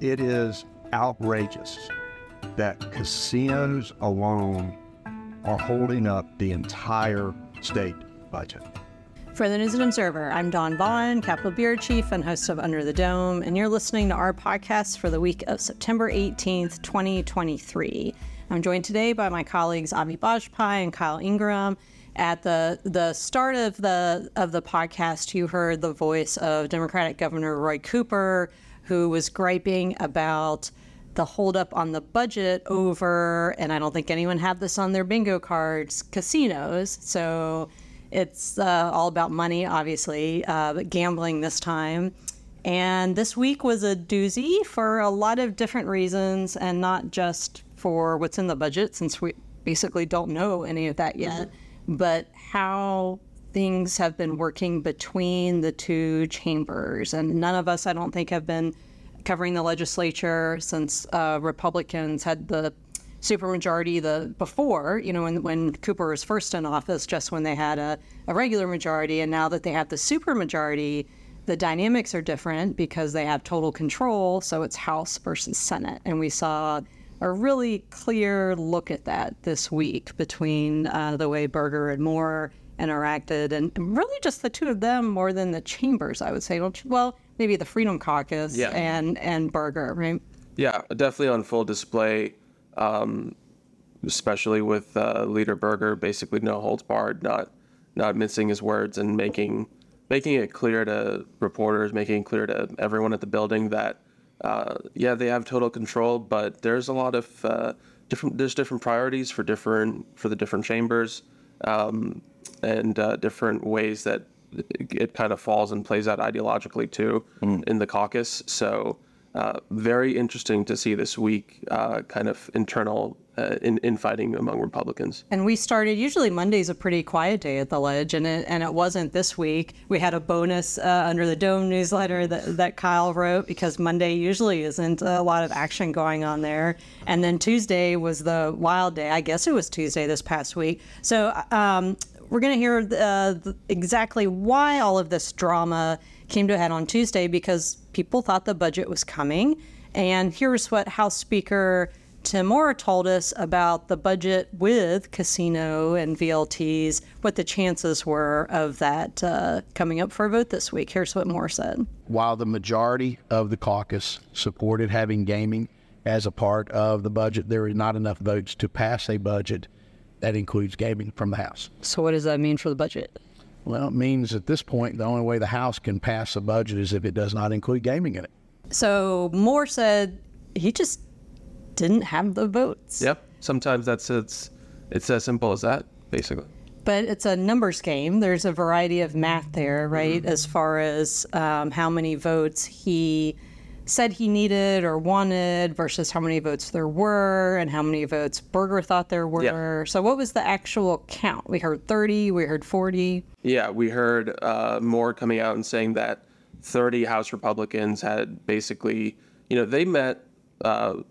it is outrageous that casinos alone are holding up the entire state budget. For the News and Observer, I'm Dawn Vaughan, Capitol Bureau Chief and host of Under the Dome, and you're listening to our podcast for the week of September 18th, 2023. I'm joined today by my colleagues Avi Bajpai and Kyle Ingram. At the the start of the of the podcast, you heard the voice of Democratic Governor Roy Cooper, who was griping about the holdup on the budget over, and I don't think anyone had this on their bingo cards, casinos. So it's uh, all about money, obviously, uh, but gambling this time. And this week was a doozy for a lot of different reasons, and not just for what's in the budget, since we basically don't know any of that yet, mm-hmm. but how things have been working between the two chambers. And none of us, I don't think, have been covering the legislature since uh, Republicans had the supermajority the before, you know, when, when Cooper was first in office, just when they had a, a regular majority, and now that they have the supermajority, the dynamics are different because they have total control. So it's House versus Senate, and we saw a really clear look at that this week between uh, the way Berger and Moore interacted, and really just the two of them more than the chambers, I would say. Well, maybe the Freedom Caucus yeah. and and Berger, right? Yeah, definitely on full display, um, especially with uh, Leader Berger, basically no holds barred, not not mincing his words and making making it clear to reporters, making it clear to everyone at the building that uh, yeah, they have total control, but there's a lot of uh, different. There's different priorities for different for the different chambers, um, and uh, different ways that it, it, kind of falls and plays out ideologically too mm. in the caucus. So uh, very interesting to see this week, uh, kind of internal uh, in infighting among Republicans. And we started. Usually Monday's a pretty quiet day at the Ledge, and it and it wasn't this week. We had a bonus uh, under the Dome newsletter that that Kyle wrote because Monday usually isn't a lot of action going on there, and then Tuesday was the wild day. I guess it was Tuesday this past week. So. Um, we're going to hear uh, exactly why all of this drama came to a head on Tuesday because people thought the budget was coming. And here's what House Speaker Tim Moore told us about the budget with casino and VLTs, what the chances were of that uh, coming up for a vote this week. Here's what Moore said. While the majority of the caucus supported having gaming as a part of the budget, there are not enough votes to pass a budget that includes gaming from the House. So, what does that mean for the budget? Well, it means at this point, the only way the House can pass a budget is if it does not include gaming in it. So, Moore said he just didn't have the votes. Yep. Sometimes that's it's it's as simple as that, basically. But it's a numbers game. There's a variety of math there, right? Mm-hmm. As far as um, how many votes he said he needed or wanted versus how many votes there were and how many votes Berger thought there were. Yeah. So, what was the actual count? We heard 30, we heard 40. Yeah, we heard uh, Moore coming out and saying that 30 House Republicans had basically, you know, they met. Uh,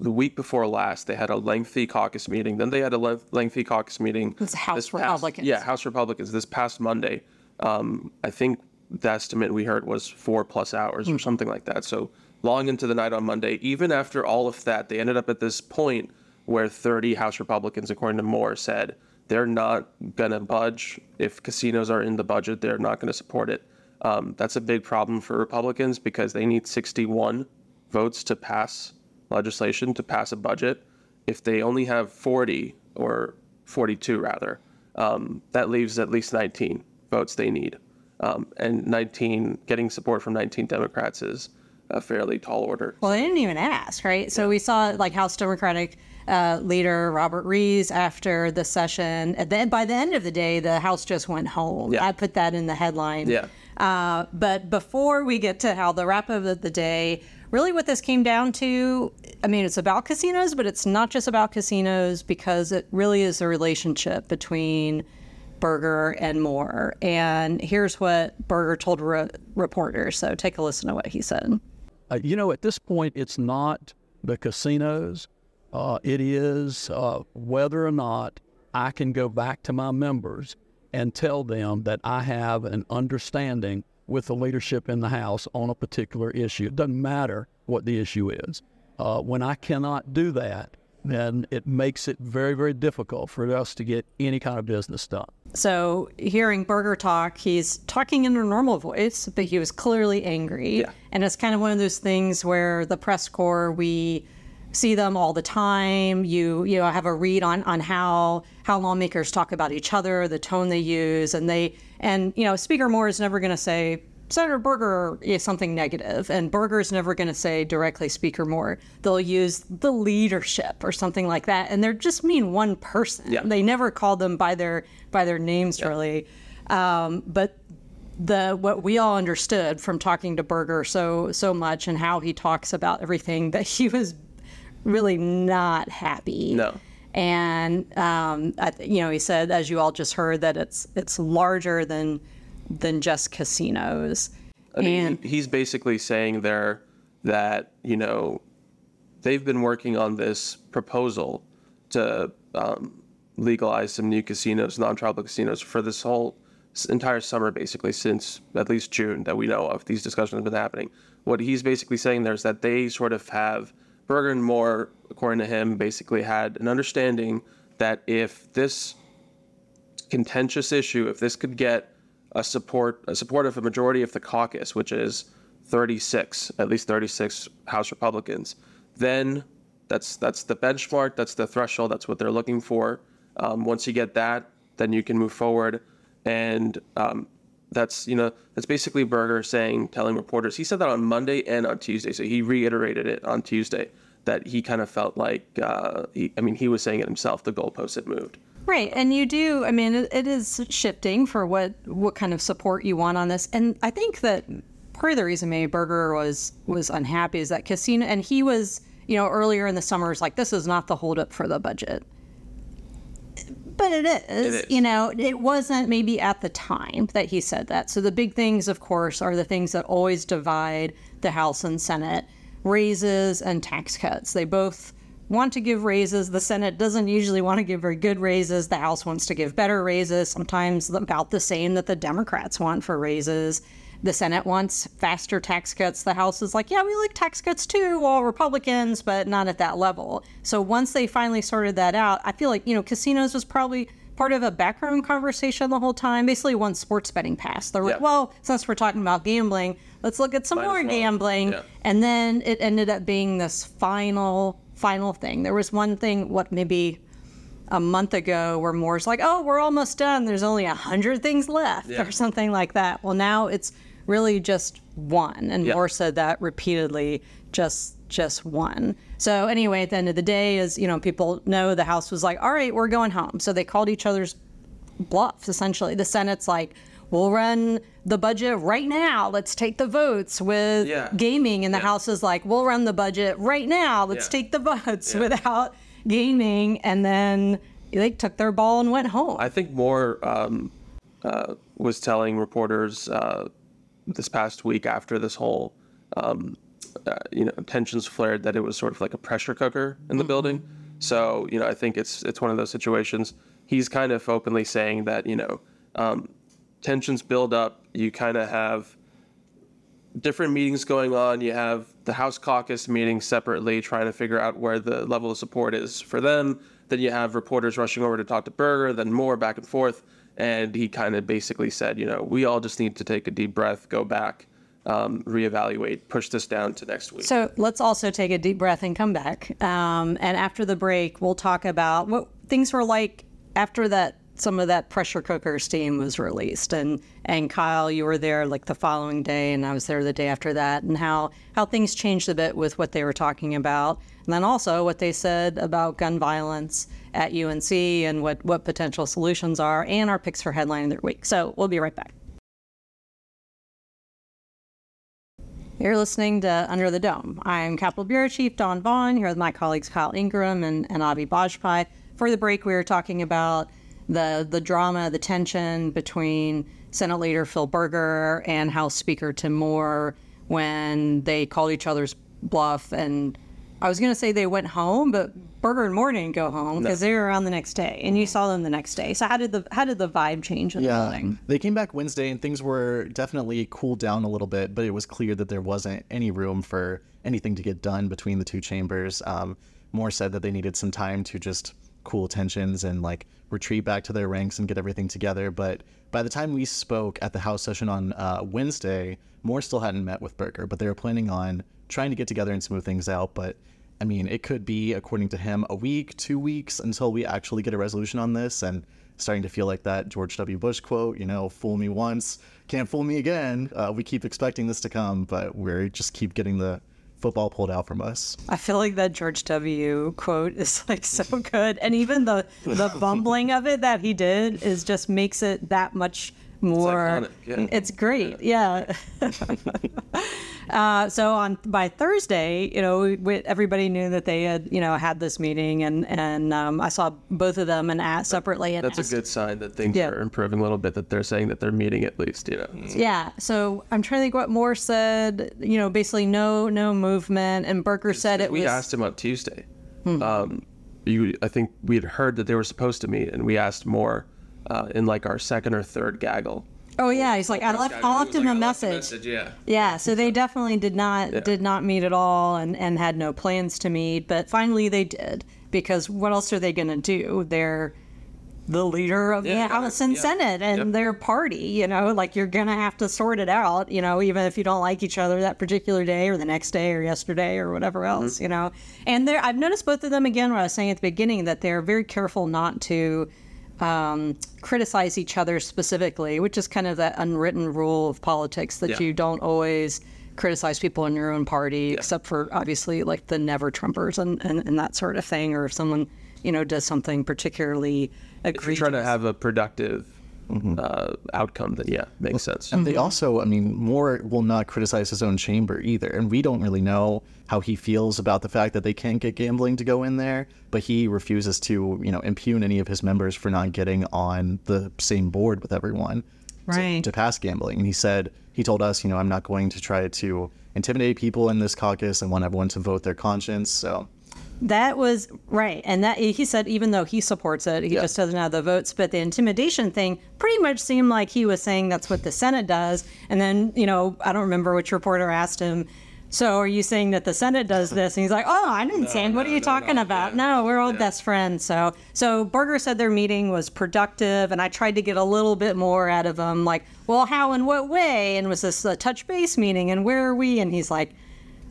the week before last, they had a lengthy caucus meeting. Then they had a le- lengthy caucus meeting. It's House Republicans. Past, yeah, House Republicans this past Monday. Um, I think the estimate we heard was four plus hours or hmm. something like that. So long into the night on Monday. Even after all of that, they ended up at this point where 30 House Republicans, according to Moore, said they're not going to budge. If casinos are in the budget, they're not going to support it. Um, that's a big problem for Republicans because they need 61 votes to pass legislation to pass a budget, if they only have 40 or 42 rather, um, that leaves at least 19 votes they need. Um, and 19, getting support from 19 Democrats is a fairly tall order. Well, they didn't even ask, right? So we saw like House Democratic uh, leader Robert Reives after the session. And then by the end of the day, the House just went home. Yeah. I put that in the headline. Yeah. Uh, but before we get to how the wrap up of the day, really what this came down to, I mean, it's about casinos, but it's not just about casinos because it really is a relationship between Berger and Moore. And here's what Berger told re- reporters. So take a listen to what he said. Uh, you know, at this point, it's not the casinos. Uh, it is uh, whether or not I can go back to my members and tell them that I have an understanding with the leadership in the House on a particular issue. It doesn't matter what the issue is. Uh, when I cannot do that, then it makes it very, very difficult for us to get any kind of business done. So, hearing Berger talk, he's talking in a normal voice, but he was clearly angry. Yeah. And it's kind of one of those things where the press corps, we see them all the time. You you know have a read on on how how lawmakers talk about each other, the tone they use, and they and you know Speaker Moore is never going to say Senator Berger is something negative, and Berger's never going to say directly Speaker Moore. They'll use the leadership or something like that, and they're just mean one person. Yeah. They never call them by their by their names really. Um, but the what we all understood from talking to Berger so so much and how he talks about everything that he was really not happy. No. And um, I, you know, he said, as you all just heard, that it's it's larger than than just casinos. I mean, and he's basically saying there that you know they've been working on this proposal to um, legalize some new casinos, non-tribal casinos, for this whole entire summer, basically since at least June that we know of. These discussions have been happening. What he's basically saying there is that they sort of have Berger and Moore, according to him, basically had an understanding that if this contentious issue, if this could get a support a support of a majority of the caucus, which is 36, at least 36 House Republicans, then that's that's the benchmark, that's the threshold, that's what they're looking for. Um, once you get that, then you can move forward, and um, that's you know that's basically Berger saying, telling reporters. He said that on Monday and on Tuesday, so he reiterated it on Tuesday that he kind of felt like uh, he, I mean he was saying it himself. The goalposts had moved. Right, and you do. I mean, it, it is shifting for what what kind of support you want on this, and I think that part of the reason maybe Berger was was unhappy is that casino, and he was, you know, earlier in the summer was like, this is not the holdup for the budget. But it is, is. you know, it wasn't maybe at the time that he said that. So the big things, of course, are the things that always divide the House and Senate raises and tax cuts. They both want to give raises. The Senate doesn't usually want to give very good raises. The House wants to give better raises, sometimes about the same that the Democrats want for raises. The Senate wants faster tax cuts. The House is like, yeah, we like tax cuts too, all Republicans, but not at that level. So once they finally sorted that out, I feel like, you know, casinos was probably part of a background conversation the whole time. Basically, once sports betting passed, they were, Yeah. well, since we're talking about gambling, let's look at some more gambling. Yeah. And then it ended up being this final, final thing. There was one thing, what maybe a month ago, where Moore's like, "Oh, we're almost done. There's only a hundred things left," Yeah. or something like that. Well, now it's really just one, and Yeah. Moore said that repeatedly, just just one. So anyway, at the end of the day, is you know people know the House was like, "All right, we're going home," so they called each other's bluffs essentially. The Senate's like, we'll run the budget right now. Let's take the votes with Yeah. gaming. And the Yeah. House is like, we'll run the budget right now. Let's Yeah. take the votes without gaming. And then they took their ball and went home. I think Moore um, uh, was telling reporters uh, this past week after this whole, um, uh, you know, tensions flared that it was sort of like a pressure cooker in the building. So you know, I think it's it's one of those situations. He's kind of openly saying that you know, um, tensions build up. You kind of have different meetings going on. You have the House caucus meeting separately, trying to figure out where the level of support is for them. Then you have reporters rushing over to talk to Berger, then more back and forth. And he kind of basically said, you know, we all just need to take a deep breath, go back, um, reevaluate, push this down to next week. So let's also take a deep breath and come back. Um, and after the break, we'll talk about what things were like after that. Some of that pressure cooker steam was released, and and Kyle, you were there like the following day, and I was there the day after that, and how how things changed a bit with what they were talking about, and then also what they said about gun violence at UNC and what what potential solutions are, and our picks for headline of the week. So we'll be right back. You're listening to Under the Dome. I'm Capitol Bureau Chief Dawn Vaughan here with my colleagues Kyle Ingram and, and Avi Bajpai. For the break, we were talking about the the drama, the tension between Senate Leader Phil Berger and House Speaker Tim Moore when they called each other's bluff and I was going to say they went home, but Berger and Moore didn't go home because they were around the next day, and you saw them the next day. So how did the how did the vibe change in the Yeah, building? they came back Wednesday and things were definitely cooled down a little bit, but it was clear that there wasn't any room for anything to get done between the two chambers. Um, Moore said that they needed some time to just cool tensions and like retreat back to their ranks and get everything together. But by the time we spoke at the House session on uh, Wednesday, Moore still hadn't met with Berger, but they were planning on trying to get together and smooth things out. But I mean, it could be, according to him, a week, two weeks until we actually get a resolution on this. And starting to feel like that George W. Bush quote, you know, fool me once, can't fool me again. Uh, we keep expecting this to come, but we just keep getting the football pulled out from us. I feel like that George W. quote is like so good, and even the the bumbling of it that he did is just makes it that much Moore. iconic, yeah. It's great, yeah. uh, so on by Thursday, you know, we, everybody knew that they had you know had this meeting, and and um, I saw both of them and asked separately. And That's a good sign that things Yeah. are improving a little bit. That they're saying that they're meeting at least. You know. Yeah. So I'm trying to think what Moore said. You know, basically no no movement, and Berger said it we was. asked him on Tuesday. Um, you, I think we had heard that they were supposed to meet, and we asked more uh, in like our second or third gaggle. Oh yeah, he's like I left. I left him a message. Yeah. Yeah, so they definitely did not did not meet at all and, and had no plans to meet, but finally they did because what else are they going to do? They're the leader of Yeah, the House and yeah. Senate and Yep. their party, you know, like you're going to have to sort it out, you know, even if you don't like each other that particular day or the next day or yesterday or whatever Mm-hmm. else, you know. And there I've noticed both of them again what I was saying at the beginning that they're very careful not to um, criticize each other specifically, which is kind of that unwritten rule of politics that Yeah. you don't always criticize people in your own party, except for obviously like the never Trumpers and, and, and that sort of thing, or if someone, you know, does something particularly If you're trying to have a productive uh, outcome, then yeah, makes sense. And they also, I mean, Moore will not criticize his own chamber either. And we don't really know how he feels about the fact that they can't get gambling to go in there, but he refuses to, you know, impugn any of his members for not getting on the same board with everyone to- Right. to, pass gambling. And he said, he told us, you know, I'm not going to try to intimidate people in this caucus. I want everyone to vote their conscience. So That was right, and that he said even though he supports it, he Yeah. just doesn't have the votes. But the intimidation thing pretty much seemed like he was saying that's what the Senate does. And then you know I don't remember which reporter asked him. So are you saying that the Senate does this? And he's like, "Oh, I didn't say. it. What are you talking about? No, we're all best friends." So, so Berger said their meeting was productive, and I tried to get a little bit more out of him, like, "Well, how and what way?" And was this a touch base meeting? And where are we? And he's like,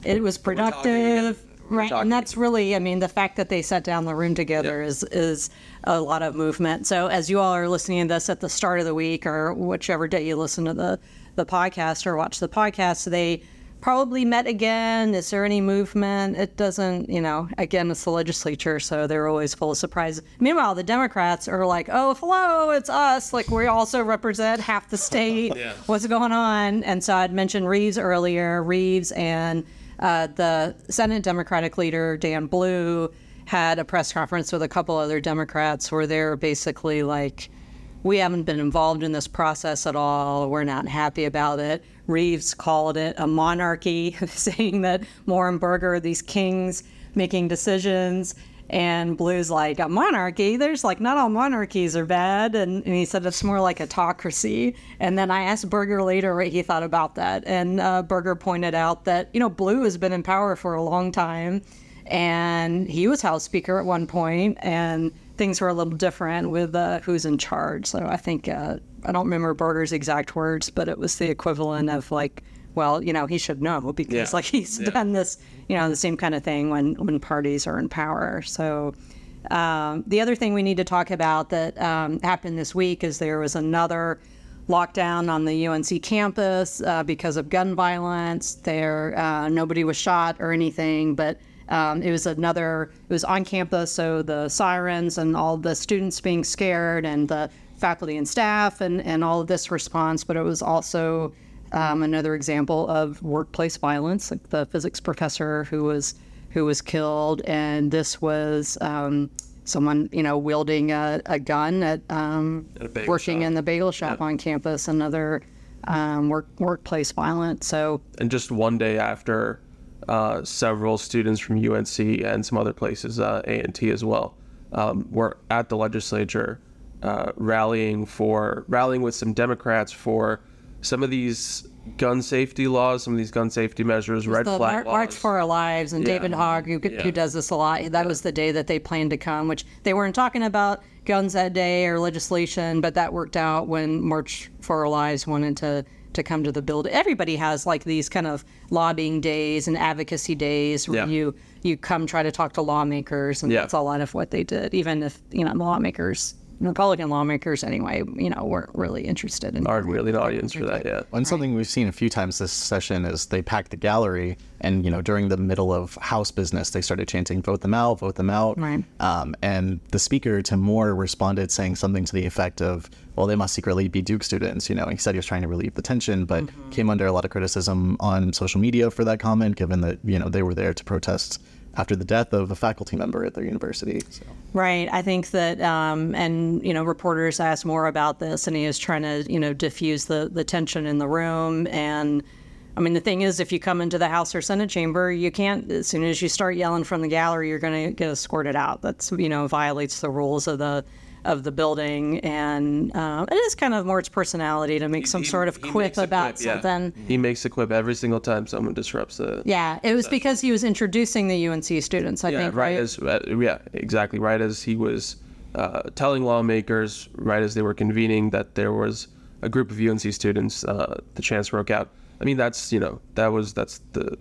"It was productive." Again. We're Right, talking and that's really, I mean, the fact that they sat down the room together Yeah. is is a lot of movement. So as you all are listening to this at the start of the week or whichever day you listen to the the podcast or watch the podcast, they probably met again. Is there any movement? It doesn't, you know. Again, it's the legislature, so they're always full of surprises. Meanwhile, the Democrats are like, "Oh, hello, it's us. Like we also represent half the state. Yeah. What's going on?" And so I'd mentioned Reives earlier. Reives and uh, the Senate Democratic leader Dan Blue had a press conference with a couple other Democrats where they're basically like, "We haven't been involved in this process at all. We're not happy about it." Reives called it a monarchy, saying that Moore and Berger are these kings making decisions. And Blue's like, a monarchy? There's like, not all monarchies are bad. And, and he said it's more like autocracy. And then I asked Berger later what he thought about that. And uh, Berger pointed out that, you know, Blue has been in power for a long time. And he was House Speaker at one point, and things were a little different with uh, who's in charge. So I think, uh, I don't remember Berger's exact words, but it was the equivalent of like, well, you know, he should know because Yeah. like he's Yeah. done this, you know, the same kind of thing when when parties are in power. So um, the other thing we need to talk about that um, happened this week is there was another lockdown on the UNC campus uh, because of gun violence. There, uh, nobody was shot or anything, but um, it was another. It was on campus, so the sirens and all the students being scared and the faculty and staff and and all of this response. But it was also um, another example of workplace violence, like the physics professor who was who was killed, and this was um, someone you know wielding a, a gun at, um, At a working shop. in the bagel shop on campus. Another um, work workplace violence. So and just one day after uh, several students from UNC and some other places, uh, A&T as well, um, were at the legislature uh, rallying for rallying with some Democrats for some of these gun safety laws, some of these gun safety measures, red the flag Mar- March for Our Lives and David Hogg, who, who does this a lot, that was the day that they planned to come, which they weren't talking about guns that day or legislation, but that worked out when March for Our Lives wanted to to come to the building. Everybody has like these kind of lobbying days and advocacy days where Yeah. you you come try to talk to lawmakers, and Yeah. that's a lot of what they did. Even if you know lawmakers, Republican lawmakers anyway, you know, weren't really interested in. aren't really an audience for that yet. And something we've seen a few times this session is they packed the gallery, and you know during the middle of House business, they started chanting "Vote them out, vote them out." Right. Um, and the speaker Tim Moore responded saying something to the effect of, "Well, they must secretly be Duke students." You know, he said he was trying to relieve the tension, but came under a lot of criticism on social media for that comment, given that you know they were there to protest after the death of a faculty member at their university. So. Right. I think that, um, and you know, reporters asked Moore about this, and he is trying to, you know, diffuse the the tension in the room. And I mean, the thing is, if you come into the House or Senate chamber, you can't. As soon as you start yelling from the gallery, you're going to get escorted out. That's you know violates the rules of the of the building, and uh, it is kind of more its personality to make some sort of He quip makes a about quip, yeah. something. He makes a quip every single time someone disrupts the. Yeah, it was because he was introducing the UNC students. I Yeah, think. right as uh, yeah, exactly right as he was uh, telling lawmakers, right as they were convening that there was a group of UNC students, uh, the chance broke out. I mean, that's you know that was that's the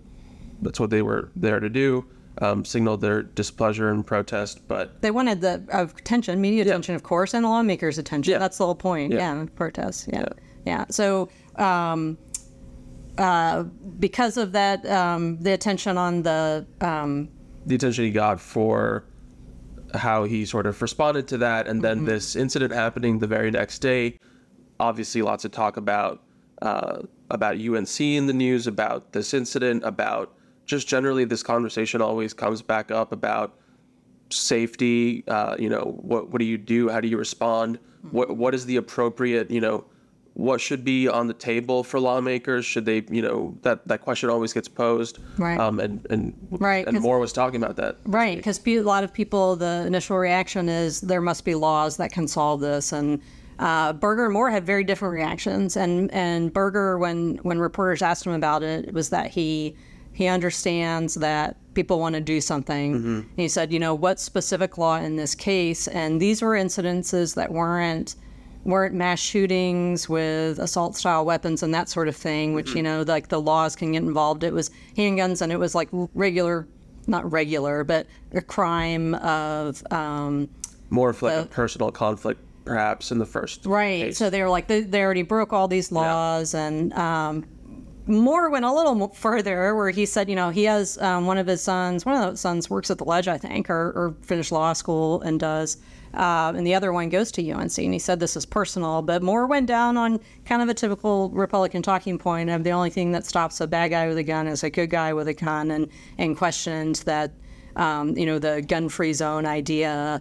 that's what they were there to do, um, signaled their displeasure and protest. But They wanted the of attention, media attention, of course, and the lawmakers' attention. Yeah. That's the whole point. Yeah. Yeah, protests. Yeah, yeah. So, um, uh, because of that, um, the attention on the um, the attention he got for how he sort of responded to that, and then this incident happening the very next day. Obviously, lots of talk about uh, about UNC in the news, about this incident, about just generally this conversation always comes back up about safety. Uh, you know, what what do you do? How do you respond? What what is the appropriate? You know, what should be on the table for lawmakers? Should they? You know, that that question always gets posed. Right. Um, and and Right, and Moore was talking about that. Right, because a lot of people, the initial reaction is there must be laws that can solve this, and uh, Berger and Moore had very different reactions. And and Berger, when when reporters asked him about it was that he he understands that people want to do something. And he said, you know, what specific law in this case? And these were incidences that weren't weren't mass shootings with assault style weapons and that sort of thing, which you know, like the laws can get involved. It was handguns, and it was like regular not regular, but a crime of um, more of like a personal conflict, perhaps in the first. right. case. So they were like they, they already broke all these laws, and um, Moore went a little further, where he said, you know, he has um, one of his sons, one of those sons works at the Ledge, I think, or, or finished law school and does. Uh, and the other one goes to UNC, and he said this is personal. But Moore went down on kind of a typical Republican talking point of the only thing that stops a bad guy with a gun is a good guy with a gun, and and questioned that, um, you know, the gun-free zone idea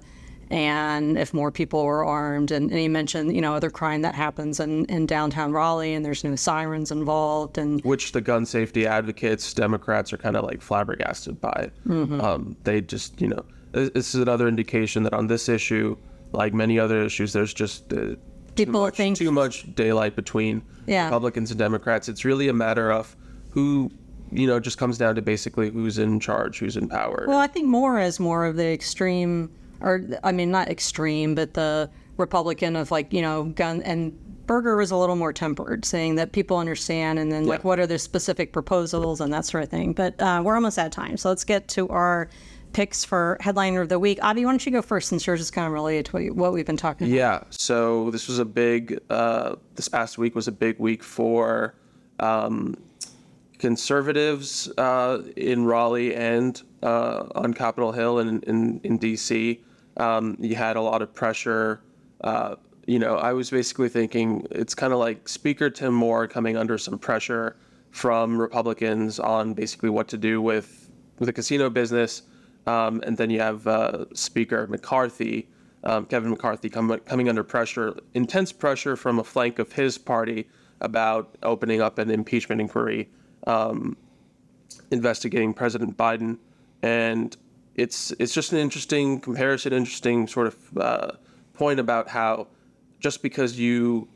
and if Moore people were armed. And, and he mentioned, you know, other crime that happens in, in downtown Raleigh, and there's no sirens involved. And which the gun safety advocates, Democrats, are kind of like flabbergasted by. Mm-hmm. Um, they just, you know, this is another indication that on this issue, like many other issues, there's just uh, people too much, think, too much daylight between Yeah. Republicans and Democrats. It's really a matter of who, you know, just comes down to basically who's in charge, who's in power. well, I think more is more of the extreme, or I mean, not extreme, but the Republican of like, you know, gun and. Berger was a little more tempered, saying that people understand, and then like, what are the specific proposals and that sort of thing. But uh, we're almost out of time, so let's get to our picks for headliner of the week. Avi, why don't you go first, since yours is kind of related to what, what we've been talking about. Yeah. So this was a big. Uh, this past week was a big week for um, conservatives uh, in Raleigh and uh, on Capitol Hill and in in DC. Um, you had a lot of pressure. Uh, you know, I was basically thinking it's kind of like Speaker Tim Moore coming under some pressure from Republicans on basically what to do with with the casino business. Um, and then you have uh, Speaker McCarthy, um, Kevin McCarthy, com- coming under pressure, intense pressure from a flank of his party about opening up an impeachment inquiry. Um, investigating President Biden, and it's it's just an interesting comparison, interesting sort of uh, point about how just because you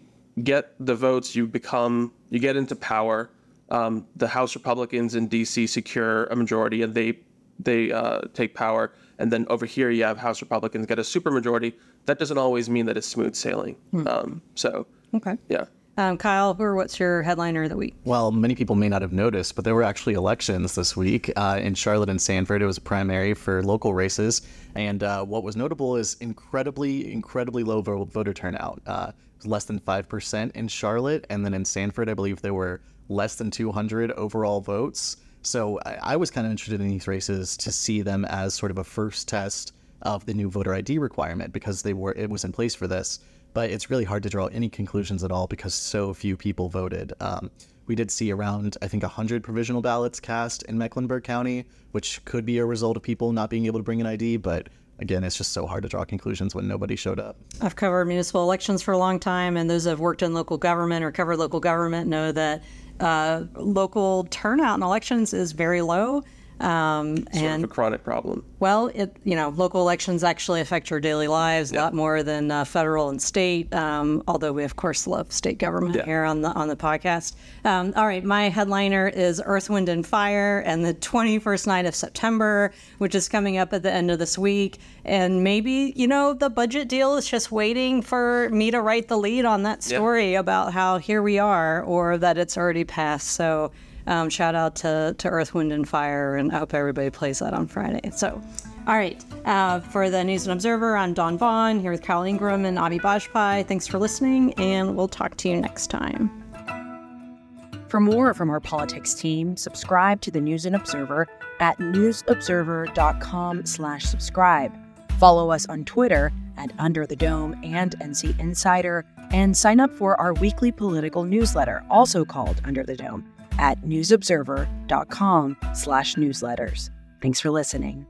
get the votes, you become you get into power. Um, the House Republicans in D.C. secure a majority, and they they uh, take power. And then over here, you have House Republicans get a supermajority. That doesn't always mean that it's smooth sailing. Um, so Okay. yeah. Um, Kyle, who- or what's your headliner of the week? Well, many people may not have noticed, but there were actually elections this week uh, in Charlotte and Sanford. It was a primary for local races, and uh, what was notable is incredibly, incredibly low voter turnout. Uh, less than five percent in Charlotte, and then in Sanford, I believe there were less than 200 overall votes. So I, I was kind of interested in these races to see them as sort of a first test of the new voter ID requirement because they were it was in place for this. But it's really hard to draw any conclusions at all because so few people voted. Um, we did see around I think 100 provisional ballots cast in Mecklenburg County, which could be a result of people not being able to bring an ID. But again, it's just so hard to draw conclusions when nobody showed up. I've covered municipal elections for a long time, and those that have worked in local government or covered local government know that uh, local turnout in elections is very low. Um, Sort and of a chronic problem. Well, it you know local elections actually affect your daily lives a lot more than uh, federal and state. Um, although we of course love state government Yeah. here on the on the podcast. Um, all right, my headliner is Earth, Wind, and Fire, and the 21st night of September, which is coming up at the end of this week. And maybe you know the budget deal is just waiting for me to write the lead on that story about how here we are, or that it's already passed. So. Um, shout out to, to Earth, Wind, and Fire, and I hope everybody plays that on Friday. So, all right. Uh, for the News and Observer, I'm Dawn Vaughan here with Kyle Ingram and Avi Bajpai. Thanks for listening, and we'll talk to you next time. For more from our politics team, subscribe to the News and Observer at newsobserver.com slash subscribe. Follow us on Twitter at Under the Dome and NC Insider, and sign up for our weekly political newsletter, also called Under the Dome, at newsobserver.com slash newsletters. Thanks for listening.